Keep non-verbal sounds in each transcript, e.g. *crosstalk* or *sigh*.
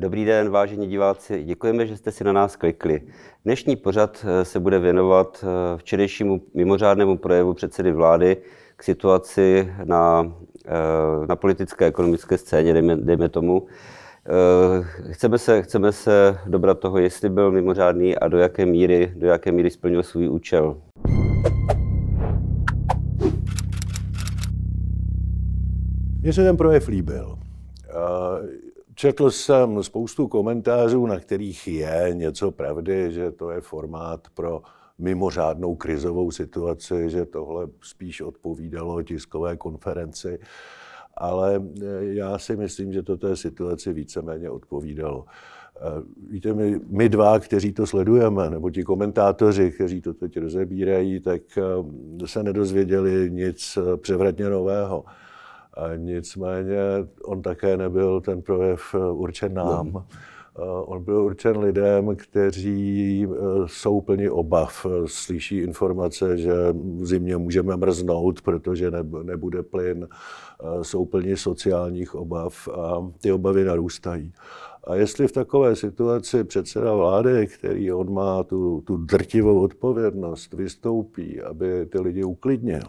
Dobrý den, vážení diváci. Děkujeme, že jste si na nás klikli. Dnešní pořad eh, se bude věnovat eh, včerejšímu mimořádnému projevu předsedy vlády k situaci na, eh, na politické a ekonomické scéně, dejme, dejme tomu. Chceme se, chceme se dobrat toho, jestli byl mimořádný a do jaké míry, do jaké míry splnil svůj účel. Mně se ten projev líbil. Četl jsem spoustu komentářů, na kterých je něco pravdy, že to je formát pro mimořádnou krizovou situaci, že tohle spíš odpovídalo tiskové konferenci. Ale já si myslím, že to té situaci víceméně odpovídalo. Víte, my, my dva, kteří to sledujeme, nebo ti komentátoři, kteří to teď rozebírají, tak se nedozvěděli nic převratně nového. A nicméně on také nebyl ten projev eh, určen nám. No. On byl určen lidem, kteří eh, jsou plni obav. Slyší informace, že v zimě můžeme mrznout, protože nebude plyn. Jsou plni sociálních obav a ty obavy narůstají. A jestli v takové situaci předseda vlády, který on má tu, tu drtivou odpovědnost, vystoupí, aby ty lidi uklidnil,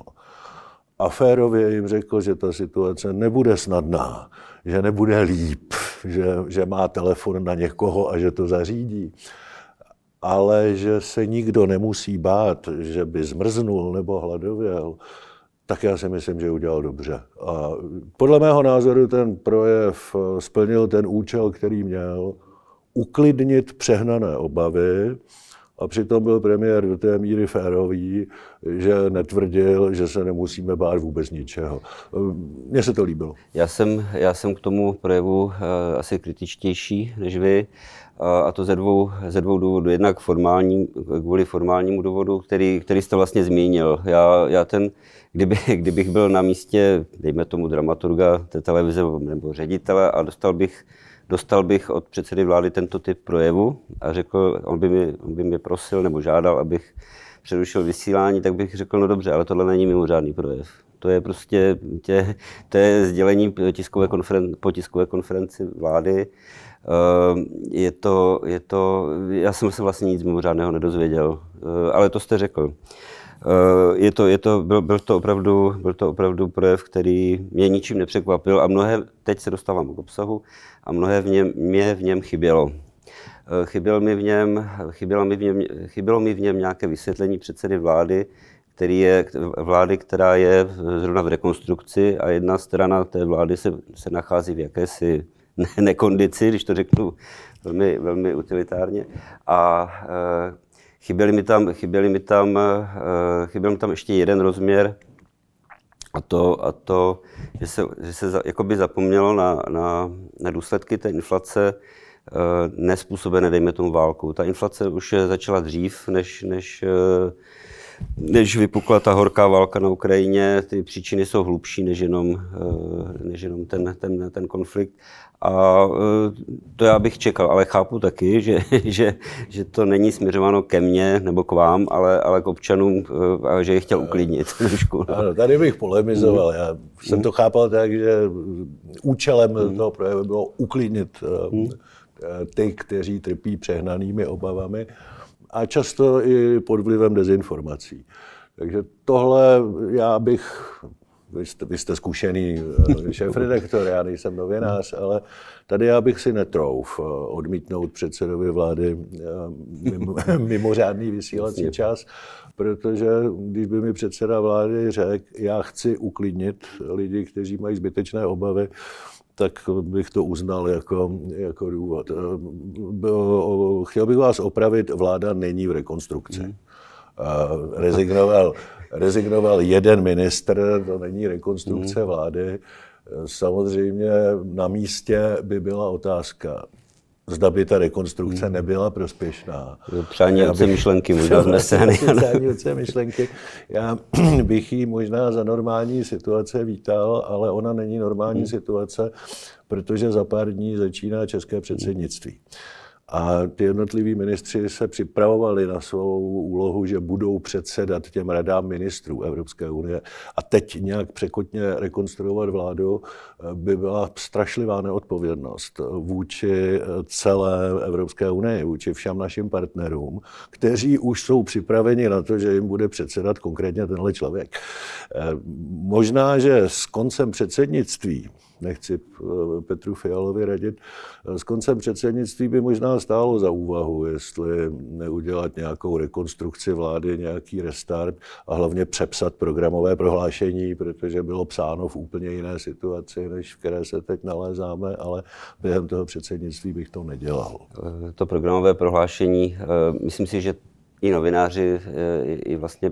a férově jim řekl, že ta situace nebude snadná, že nebude líp, že, že má telefon na někoho a že to zařídí, ale že se nikdo nemusí bát, že by zmrznul nebo hladověl, tak já si myslím, že udělal dobře. A podle mého názoru ten projev splnil ten účel, který měl, uklidnit přehnané obavy, a přitom byl premiér do té míry férový, že netvrdil, že se nemusíme bát vůbec ničeho. Mně se to líbilo. Já jsem, já jsem k tomu projevu uh, asi kritičtější než vy. A to ze dvou, ze dvou důvodů. Jednak formální, kvůli formálnímu důvodu, který, který jste vlastně zmínil. Já, já ten, kdyby, *laughs* kdybych byl na místě, dejme tomu dramaturga té televize nebo ředitele a dostal bych dostal bych od předsedy vlády tento typ projevu a řekl, on by, mi, on by mě prosil nebo žádal, abych přerušil vysílání, tak bych řekl, no dobře, ale tohle není mimořádný projev. To je prostě tě, to je sdělení tiskové konferen, po tiskové konferenci vlády. Eh, je to, je to, já jsem se vlastně nic mimořádného nedozvěděl, eh, ale to jste řekl. Eh, je to, je to, byl, byl, to opravdu, byl to opravdu projev, který mě ničím nepřekvapil a mnohé, teď se dostávám k obsahu, a mnohé v něm, mě v něm chybělo. Eh, chybělo mi v něm, chybělo mi v něm, chybělo mi v něm nějaké vysvětlení předsedy vlády, který je, vlády, která je zrovna v rekonstrukci a jedna strana té vlády se, se nachází v jakési ne- nekondici, když to řeknu velmi, velmi utilitárně. A chyběli mi tam, chyběli mi tam, e, chyběl mi tam ještě jeden rozměr, a to, a to že se, že se za, jakoby zapomnělo na, na, na důsledky té inflace, eh, nespůsobené, dejme tomu, válkou. Ta inflace už začala dřív, než, než, eh, než vypukla ta horká válka na Ukrajině. Ty příčiny jsou hlubší než jenom, eh, než jenom ten, ten, ten konflikt. A to já bych čekal, ale chápu taky, *laughs* že, že, že to není směřováno ke mně nebo k vám, ale, ale k občanům, a že je chtěl uklidnit *laughs* trošku. No. Ano, tady bych polemizoval. Já jsem to chápal tak, že účelem hmm. toho projevu bylo uklidnit hmm. ty, kteří trpí přehnanými obavami a často i pod vlivem dezinformací. Takže tohle já bych vy jste, vy jste zkušený eh, šéf-redaktor, já nejsem novinář, ale tady já bych si netrouf eh, odmítnout předsedovi vlády eh, *laughs* mimořádný vysílací čas, protože když by mi předseda vlády řekl, já chci uklidnit lidi, kteří mají zbytečné obavy, tak bych to uznal jako, jako důvod. Chtěl bych vás opravit, vláda není v rekonstrukci. Hmm. Rezignoval rezignoval jeden ministr, to není rekonstrukce hmm. vlády. Samozřejmě na místě by byla otázka, zda by ta rekonstrukce hmm. nebyla prospěšná. Přání otce myšlenky *laughs* možná vznesený. Přání otce myšlenky. Já *clears throat* bych ji možná za normální situace vítal, ale ona není normální hmm. situace, protože za pár dní začíná české předsednictví. A ty jednotliví ministři se připravovali na svou úlohu, že budou předsedat těm radám ministrů Evropské unie. A teď nějak překotně rekonstruovat vládu by byla strašlivá neodpovědnost vůči celé Evropské unii, vůči všem našim partnerům, kteří už jsou připraveni na to, že jim bude předsedat konkrétně tenhle člověk. Možná, že s koncem předsednictví nechci eh, Petru Fialovi radit. S koncem předsednictví by možná stálo za úvahu, jestli neudělat nějakou rekonstrukci vlády, nějaký restart a hlavně přepsat programové prohlášení, protože bylo psáno v úplně jiné situaci, než v které se teď nalézáme, ale během toho předsednictví bych to nedělal. Eh, to programové prohlášení, eh, myslím si, že i novináři, i vlastně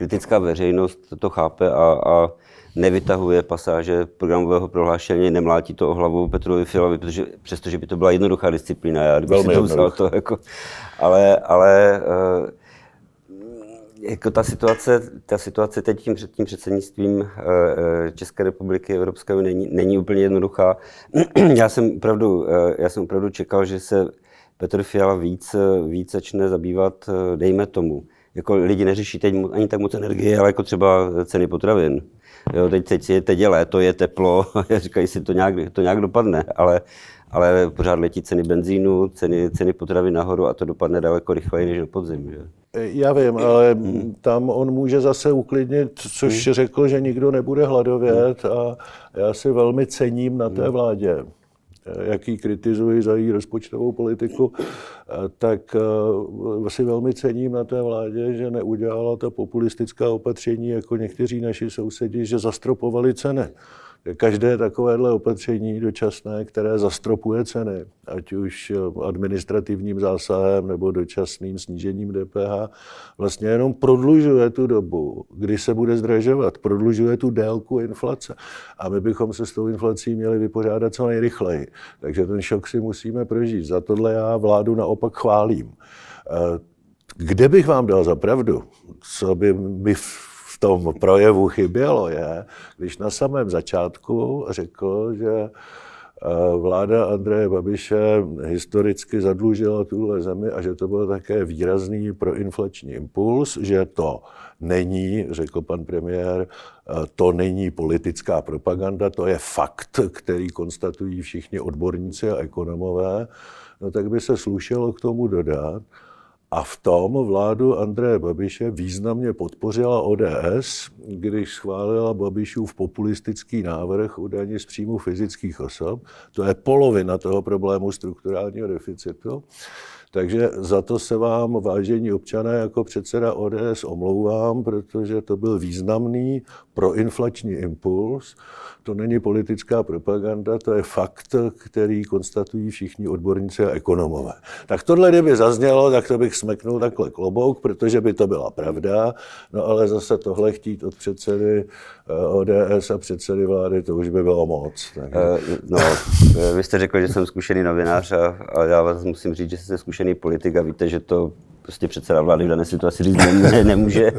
kritická veřejnost to chápe a, a nevytahuje pasáže programového prohlášení, nemlátí to o hlavu Petrovi Fialovi, protože přestože by to byla jednoduchá disciplína, já kdybych si to vzal to jako, ale, ale eh, jako ta situace, ta situace teď tím před tím předsednictvím eh, eh, České republiky, Evropské unie není, není úplně jednoduchá. *clears throat* já jsem opravdu, já jsem opravdu čekal, že se Petr Fiala víc, víc začne zabývat, dejme tomu, jako lidi neřeší teď ani tak moc energie, ale jako třeba ceny potravin. Jo, teď, teď, je, teď je léto, je teplo, *laughs* říkají si, to nějak, to nějak dopadne, ale, ale pořád letí ceny benzínu, ceny, ceny potravy nahoru a to dopadne daleko rychleji než do podzim. Že? Já vím, ale hmm. tam on může zase uklidnit, což hmm. řekl, že nikdo nebude hladovět a já si velmi cením na té vládě jak ji kritizuji za její rozpočtovou politiku, tak eh, si velmi cením na té vládě, že neudělala ta populistická opatření jako někteří naši sousedi, že zastropovali ceny. Každé takovéhle opatření dočasné, které zastropuje ceny, ať už administrativním zásahem nebo dočasným snížením DPH, vlastně jenom prodlužuje tu dobu, kdy se bude zdražovat, prodlužuje tu délku inflace. A my bychom se s tou inflací měli vypořádat co nejrychleji. Takže ten šok si musíme prožít. Za tohle já vládu naopak chválím. Kde bych vám dal za pravdu, co by mi tom projevu chybělo, je, když na samém začátku řekl, že eh, vláda Andreje Babiše historicky zadlužila tuhle zemi a že to byl také výrazný proinflační impuls, že to není, řekl pan premiér, eh, to není politická propaganda, to je fakt, který konstatují všichni odborníci a ekonomové, no tak by se slušelo k tomu dodat, a v tom vládu Andreje Babiše významně podpořila ODS, když schválila Babišův populistický návrh u daní z příjmu fyzických osob. To je polovina toho problému strukturálního deficitu. Takže za to se vám, vážení občané, jako předseda ODS omlouvám, protože to byl významný proinflační impuls. To není politická propaganda, to je fakt, který konstatují všichni odborníci a ekonomové. Tak tohle, kdyby zaznělo, tak to bych smeknul takhle klobouk, protože by to byla pravda, no ale zase tohle chtít od předsedy eh, ODS a předsedy vlády, to už by bylo moc. Tak... Uh, no, vy jste řekl, že jsem zkušený novinář a, a já vás musím říct, že jste zkušený politik a víte, že to prostě předseda vlády v dané situaci říct ne, *laughs* nemůže,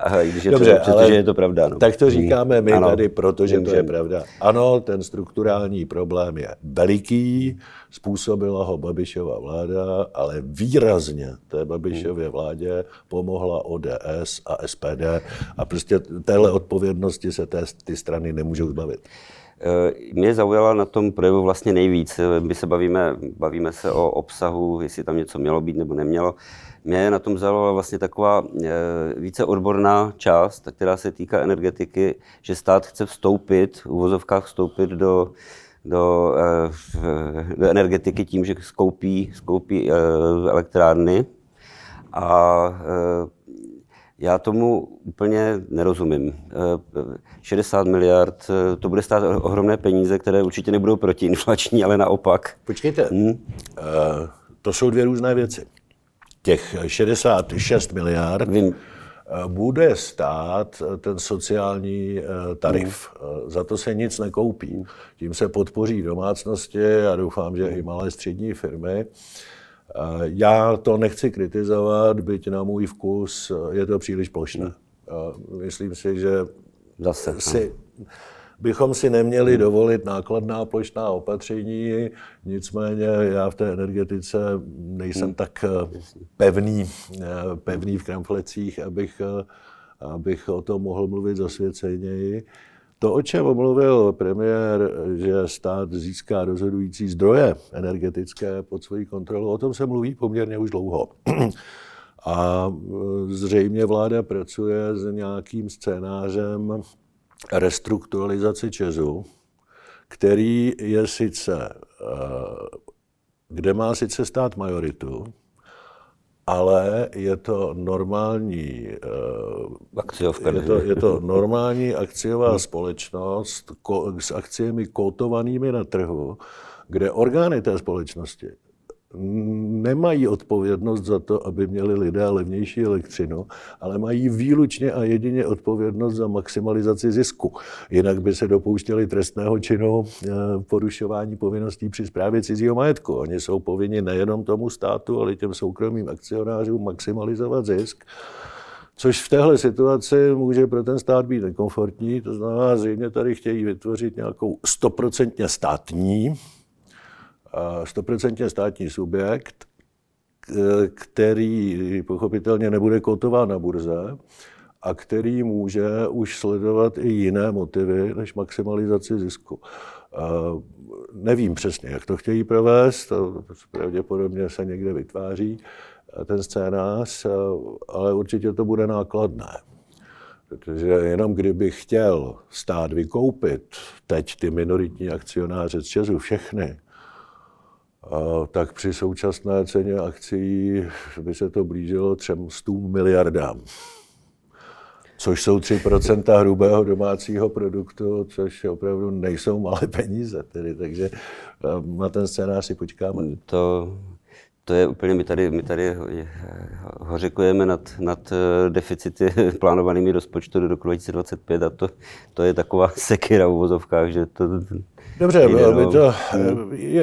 a když je Dobře, to, přestože je to pravda. No. Tak to říkáme my ano, tady, protože to je pravda. Ano, ten strukturální problém je veliký, způsobila ho Babišova vláda, ale výrazně té Babišově vládě pomohla ODS a SPD a prostě téhle odpovědnosti se té, ty strany nemůžou zbavit. Eh, mě zaujala na tom projevu vlastně nejvíc. My se bavíme, bavíme se o obsahu, jestli tam něco mělo být nebo nemělo. Mě na tom zaujala vlastně taková eh, více odborná část, která se týká energetiky, že stát chce vstoupit, v uvozovkách vstoupit do, do, eh, do energetiky tím, že skoupí, skoupí elektrárny a já tomu úplně nerozumím. 60 miliard, to bude stát ohromné peníze, které určitě nebudou protiinflační, ale naopak. Počkejte, hmm? uh, to jsou dvě různé věci. Těch 66 miliard Vím. Eh, bude stát ten sociální eh, tarif. Hmm. Za to se nic nekoupí. Tím se podpoří domácnosti a doufám, že i malé střední firmy. Já to nechci kritizovat, byť na můj vkus je to příliš plošné. Myslím si, že Zase, si, bychom si neměli dovolit nákladná plošná opatření, nicméně já v té energetice nejsem hmm. tak eh, pevný, eh, pevný v kramflecích, abych, eh, abych o tom mohl mluvit zasvěceněji. To, o čem mluvil premiér, že stát získá rozhodující zdroje energetické pod svojí kontrolu, o tom se mluví poměrně už dlouho. *clears throat* A zřejmě vláda pracuje s nějakým scénářem restrukturalizace Česu, který je sice, eh, kde má sice stát majoritu, ale je to normální, eh, Akciovka, je to, je to normální akciová společnost s akciemi kotovanými na trhu, kde orgány té společnosti nemají odpovědnost za to, aby měli lidé levnější elektřinu, ale mají výlučně a jedině odpovědnost za maximalizaci zisku. Jinak by se dopouštěli trestného činu eh, porušování povinností při správě cizího majetku. Oni jsou povinni nejenom tomu státu, ale těm soukromým akcionářům maximalizovat zisk. Což v téhle situaci může pro ten stát být nekomfortní, to znamená, zřejmě tady chtějí vytvořit nějakou stoprocentně státní stoprocentně státní subjekt, který pochopitelně nebude kotován na burze a který může už sledovat i jiné motivy než maximalizaci zisku. Nevím přesně, jak to chtějí provést, to pravděpodobně se někde vytváří ten scénář, ale určitě to bude nákladné. Protože jenom kdyby chtěl stát vykoupit teď ty minoritní akcionáře z Česu všechny, tak při současné ceně akcí by se to blížilo 300 miliardám. Což jsou 3% hrubého domácího produktu, což opravdu nejsou malé peníze. Tedy, takže na ten scénář si počkáme. To, to je úplně, my tady, my tady hořekujeme nad, nad eh, deficity *laughs* plánovanými rozpočtu do roku 2025 a to, to je taková *laughs* sekira v uvozovkách, že to Dobře, bylo by to,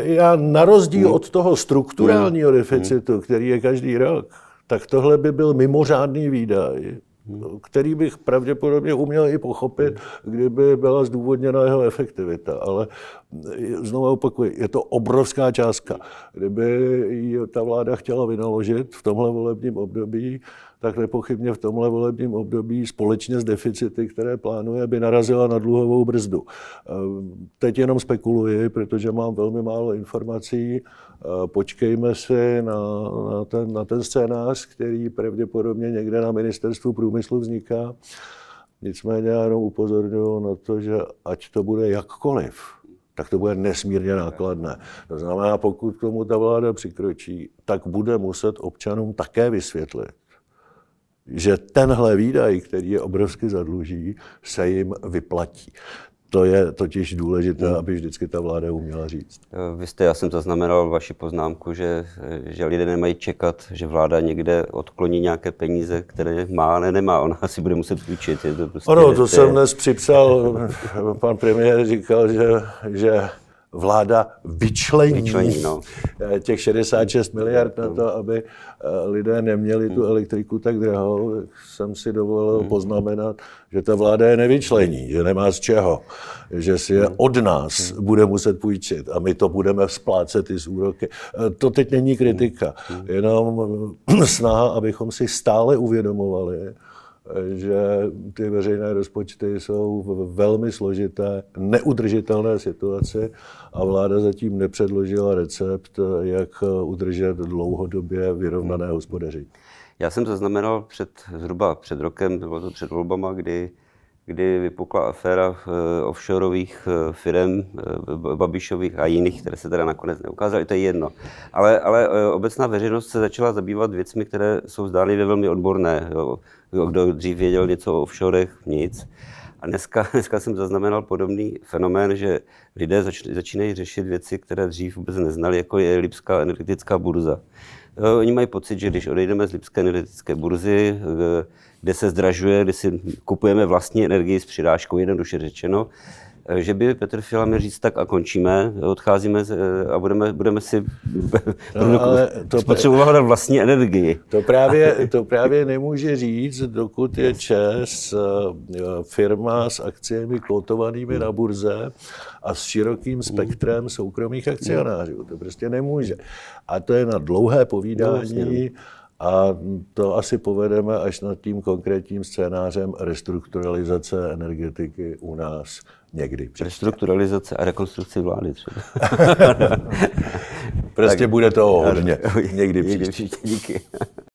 já na rozdíl od toho strukturálního deficitu, který je každý rok, tak tohle by byl mimořádný výdaj, který bych pravděpodobně uměl i pochopit, kdyby byla zdůvodněna jeho efektivita. Ale znovu opakuju, je to obrovská částka. Kdyby ji ta vláda chtěla vynaložit v tomhle volebním období, tak nepochybně v tomhle volebním období společně s deficity, které plánuje, by narazila na dluhovou brzdu. Ehm, teď jenom spekuluji, protože mám velmi málo informací. Ehm, počkejme si na, na, ten, na ten scénář, který pravděpodobně někde na ministerstvu průmyslu vzniká. Nicméně já jenom upozorňuji na to, že ať to bude jakkoliv, tak to bude nesmírně nákladné. To znamená, pokud k tomu ta vláda přikročí, tak bude muset občanům také vysvětlit, že tenhle výdaj, který je obrovsky zadluží, se jim vyplatí. To je totiž důležité, hmm. aby vždycky ta vláda uměla říct. Eh, vy jste, já jsem zaznamenal vaši poznámku, že, že lidé nemají čekat, že vláda někde odkloní nějaké peníze, které má, ale nemá. Ona si bude muset půjčit. Je to prostě, ano, to, to jsem dnes připsal. Pan premiér říkal, že, že vláda vyčlení, vyčlení no. Eh, těch 66 miliard na to, aby eh, lidé neměli tu hmm. elektriku tak drahou, jsem si dovolil hmm. poznamenat, že ta vláda je nevyčlení, že nemá z čeho, že si je hmm. od nás bude muset půjčit a my to budeme splácet i z úroky. Eh, to teď není kritika, jenom *clears throat* snaha, abychom si stále uvědomovali, že ty veřejné rozpočty jsou v velmi složité, neudržitelné situaci a vláda zatím nepředložila recept, jak udržet dlouhodobě vyrovnané hospodaření. Já jsem zaznamenal před, zhruba před rokem, bylo to před volbama, kdy, kdy vypukla aféra eh, offshoreových eh, firm, eh, Babišových a jiných, které se teda nakonec neukázaly, to je jedno. Ale, ale obecná veřejnost se začala zabývat věcmi, které jsou zdánlivě velmi odborné. Jo. Kdo dřív věděl něco o offshorech, nic. A dneska, *laughs* dneska jsem zaznamenal podobný fenomén, že lidé zač, začínají řešit věci, které dřív vůbec neznali, jako je Lipská energetická burza. Oni mají pocit, že když odejdeme z Lipské energetické burzy, kde se zdražuje, kde si kupujeme vlastní energii s přirážkou, jednoduše řečeno, že by Petr Fiala měl říct tak a končíme, odcházíme a budeme, budeme si *laughs* no, ale to spotřebovat vlastní energii. To právě, *laughs* to právě nemůže říct, dokud je ČES firma s akciemi kotovanými na burze a s širokým spektrem soukromých akcionářů. To prostě nemůže. A to je na dlouhé povídání. No, a to asi povedeme až nad tím konkrétním scénářem restrukturalizace energetiky u nás někdy. Příště. Restrukturalizace a rekonstrukce vlády třeba. *laughs* prostě tak, bude to hodně. *laughs* Někdy. Někdy příště. Díky.